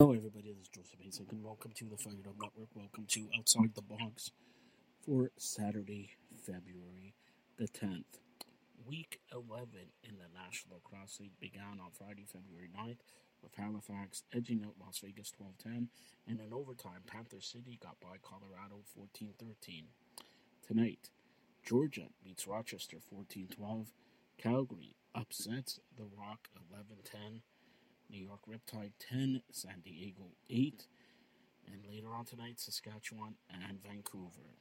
Hello, everybody. This is Joseph Basic, and welcome to the Fired Up Network. Welcome to Outside the Box for Saturday, February the 10th. Week 11 in the National Lacrosse League began on Friday, February 9th, with Halifax edging out Las Vegas 12 10, and in overtime, Panther City got by Colorado 14 13. Tonight, Georgia beats Rochester 14 12, Calgary upsets the Rock 11 10. New York Riptide 10, San Diego 8, and later on tonight, Saskatchewan and Vancouver.